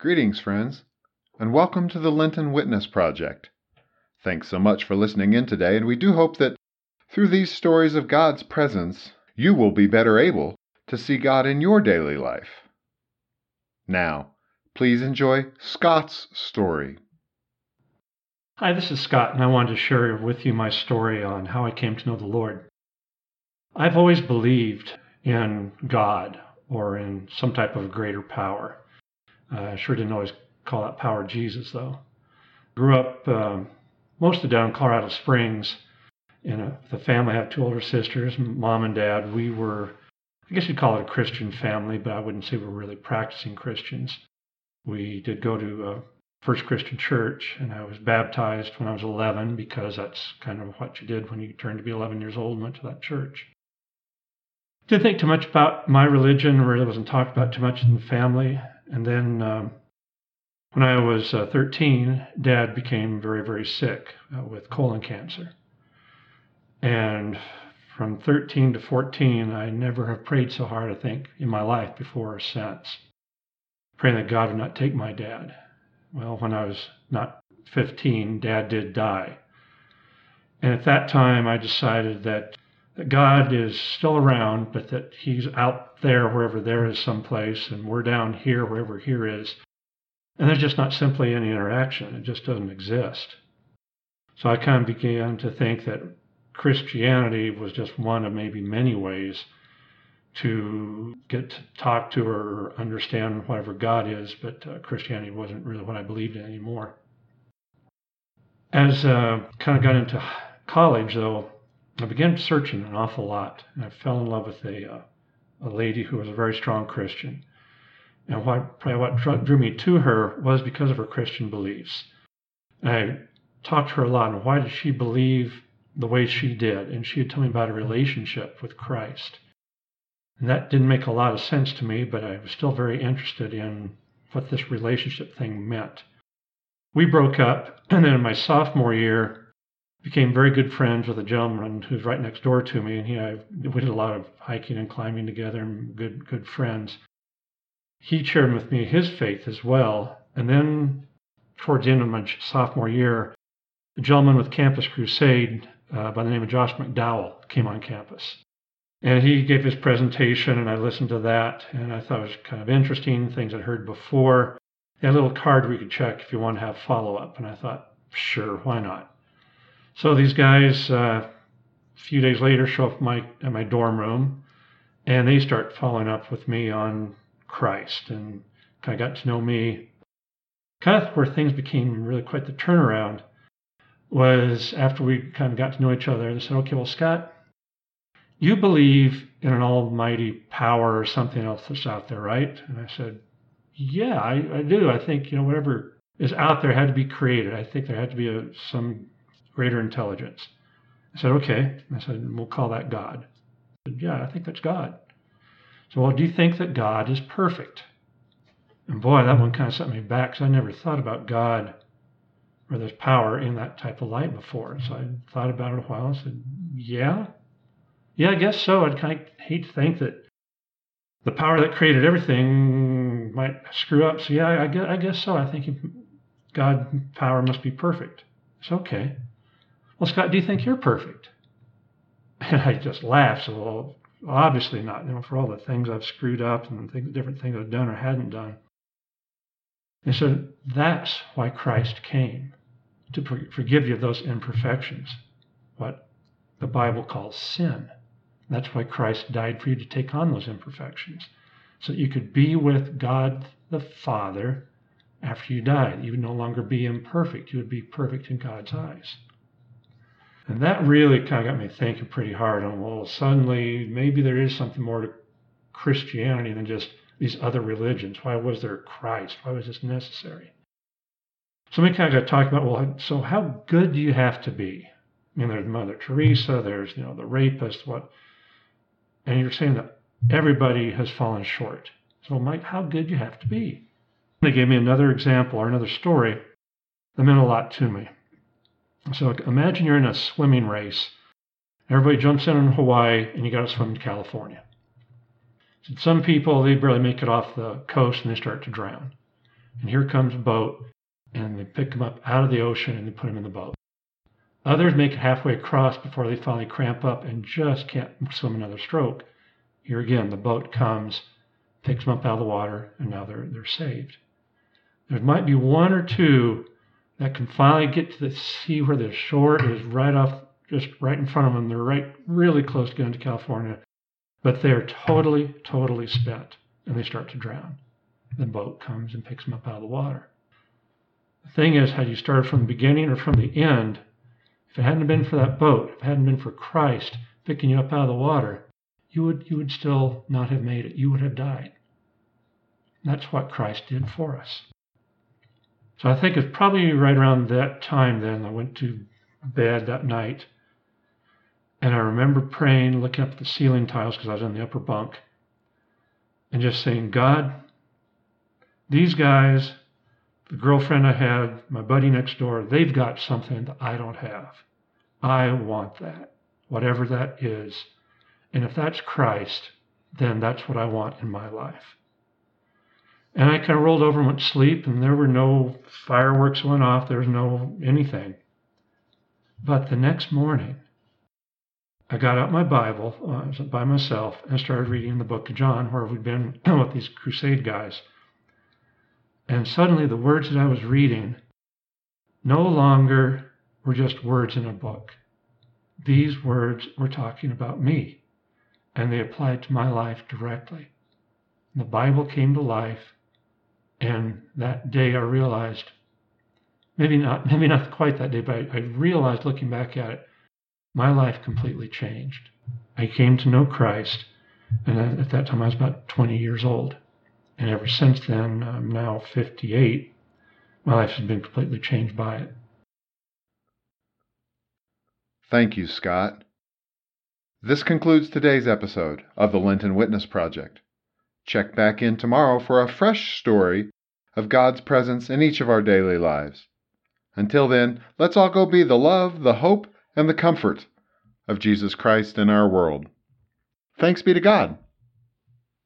Greetings, friends, and welcome to the Lenten Witness Project. Thanks so much for listening in today, and we do hope that through these stories of God's presence, you will be better able to see God in your daily life. Now, please enjoy Scott's story. Hi, this is Scott, and I wanted to share with you my story on how I came to know the Lord. I've always believed in God or in some type of greater power. Uh, I sure didn't always call that power Jesus, though. Grew up um, mostly down in Colorado Springs. In a, the family, I have two older sisters, mom and dad. We were, I guess you'd call it a Christian family, but I wouldn't say we're really practicing Christians. We did go to a First Christian Church, and I was baptized when I was 11 because that's kind of what you did when you turned to be 11 years old and went to that church. Didn't think too much about my religion, really wasn't talked about too much in the family. And then um, when I was uh, 13, dad became very, very sick uh, with colon cancer. And from 13 to 14, I never have prayed so hard, I think, in my life before or since, praying that God would not take my dad. Well, when I was not 15, dad did die. And at that time, I decided that, that God is still around, but that he's out there wherever there is someplace, and we're down here wherever here is. And there's just not simply any interaction, it just doesn't exist. So I kind of began to think that Christianity was just one of maybe many ways to get to talk to or understand whatever God is, but uh, Christianity wasn't really what I believed in anymore. As uh, kind of got into college, though, I began searching an awful lot, and I fell in love with a uh, a lady who was a very strong Christian. And what probably what drew me to her was because of her Christian beliefs. And I talked to her a lot on why did she believe the way she did, and she would tell me about a relationship with Christ. And that didn't make a lot of sense to me, but I was still very interested in what this relationship thing meant. We broke up, and then in my sophomore year, became very good friends with a gentleman who's right next door to me, and he I, we did a lot of hiking and climbing together, and good good friends. He shared with me his faith as well, and then towards the end of my sophomore year, a gentleman with Campus Crusade uh, by the name of Josh McDowell came on campus. And he gave his presentation, and I listened to that, and I thought it was kind of interesting, things I'd heard before. Had a little card we could check if you want to have follow up, and I thought, sure, why not? So these guys, uh, a few days later, show up my, at my dorm room, and they start following up with me on Christ, and kind of got to know me. Kind of where things became really quite the turnaround was after we kind of got to know each other. They said, okay, well, Scott, you believe in an almighty power or something else that's out there, right? And I said, yeah, I, I do. I think, you know, whatever is out there had to be created. I think there had to be a, some greater intelligence. I said, okay. I said, we'll call that God. I said, yeah, I think that's God. So, well, do you think that God is perfect? And boy, that one kind of set me back because I never thought about God or there's power in that type of light before. So I thought about it a while and said, yeah, yeah, I guess so. I'd kind of hate to think that the power that created everything might screw up. So yeah, I guess, I guess so. I think God power must be perfect. It's okay. Well, Scott, do you think you're perfect? And I just laughed. So, well, obviously not. You know, for all the things I've screwed up and the different things I've done or hadn't done. And so that's why Christ came to forgive you of those imperfections, what the Bible calls sin. That's why Christ died for you to take on those imperfections, so that you could be with God the Father after you died. You would no longer be imperfect, you would be perfect in God's eyes. And that really kind of got me thinking pretty hard on, well, suddenly maybe there is something more to Christianity than just these other religions. Why was there Christ? Why was this necessary? So we kind of got talking about, well, so how good do you have to be? I mean, there's Mother Teresa, there's, you know, the rapist, what and you're saying that everybody has fallen short. So, Mike, how good you have to be? They gave me another example or another story that meant a lot to me. So, imagine you're in a swimming race. Everybody jumps in in Hawaii, and you got to swim to California. So some people, they barely make it off the coast and they start to drown. and here comes a boat, and they pick them up out of the ocean and they put them in the boat. Others make it halfway across before they finally cramp up and just can't swim another stroke. Here again, the boat comes, picks them up out of the water, and now they're, they're saved. There might be one or two that can finally get to the sea where the shore is right off, just right in front of them. They're right, really close to going to California, but they're totally, totally spent, and they start to drown. The boat comes and picks them up out of the water. The thing is, had you started from the beginning or from the end, if it hadn't been for that boat, if it hadn't been for Christ picking you up out of the water, you would you would still not have made it. You would have died. That's what Christ did for us. So I think it's probably right around that time then I went to bed that night. And I remember praying, looking up at the ceiling tiles because I was in the upper bunk, and just saying, God, these guys the girlfriend I had, my buddy next door, they've got something that I don't have. I want that, whatever that is. And if that's Christ, then that's what I want in my life. And I kind of rolled over and went to sleep, and there were no fireworks went off, there was no anything. But the next morning, I got out my Bible uh, by myself and started reading the book of John, where we'd been with these crusade guys. And suddenly the words that I was reading no longer were just words in a book. These words were talking about me, and they applied to my life directly. The Bible came to life, and that day I realized, maybe not, maybe not quite that day, but I, I realized looking back at it, my life completely changed. I came to know Christ, and at that time I was about 20 years old. And ever since then, I'm now 58. My life has been completely changed by it. Thank you, Scott. This concludes today's episode of the Lenten Witness Project. Check back in tomorrow for a fresh story of God's presence in each of our daily lives. Until then, let's all go be the love, the hope, and the comfort of Jesus Christ in our world. Thanks be to God.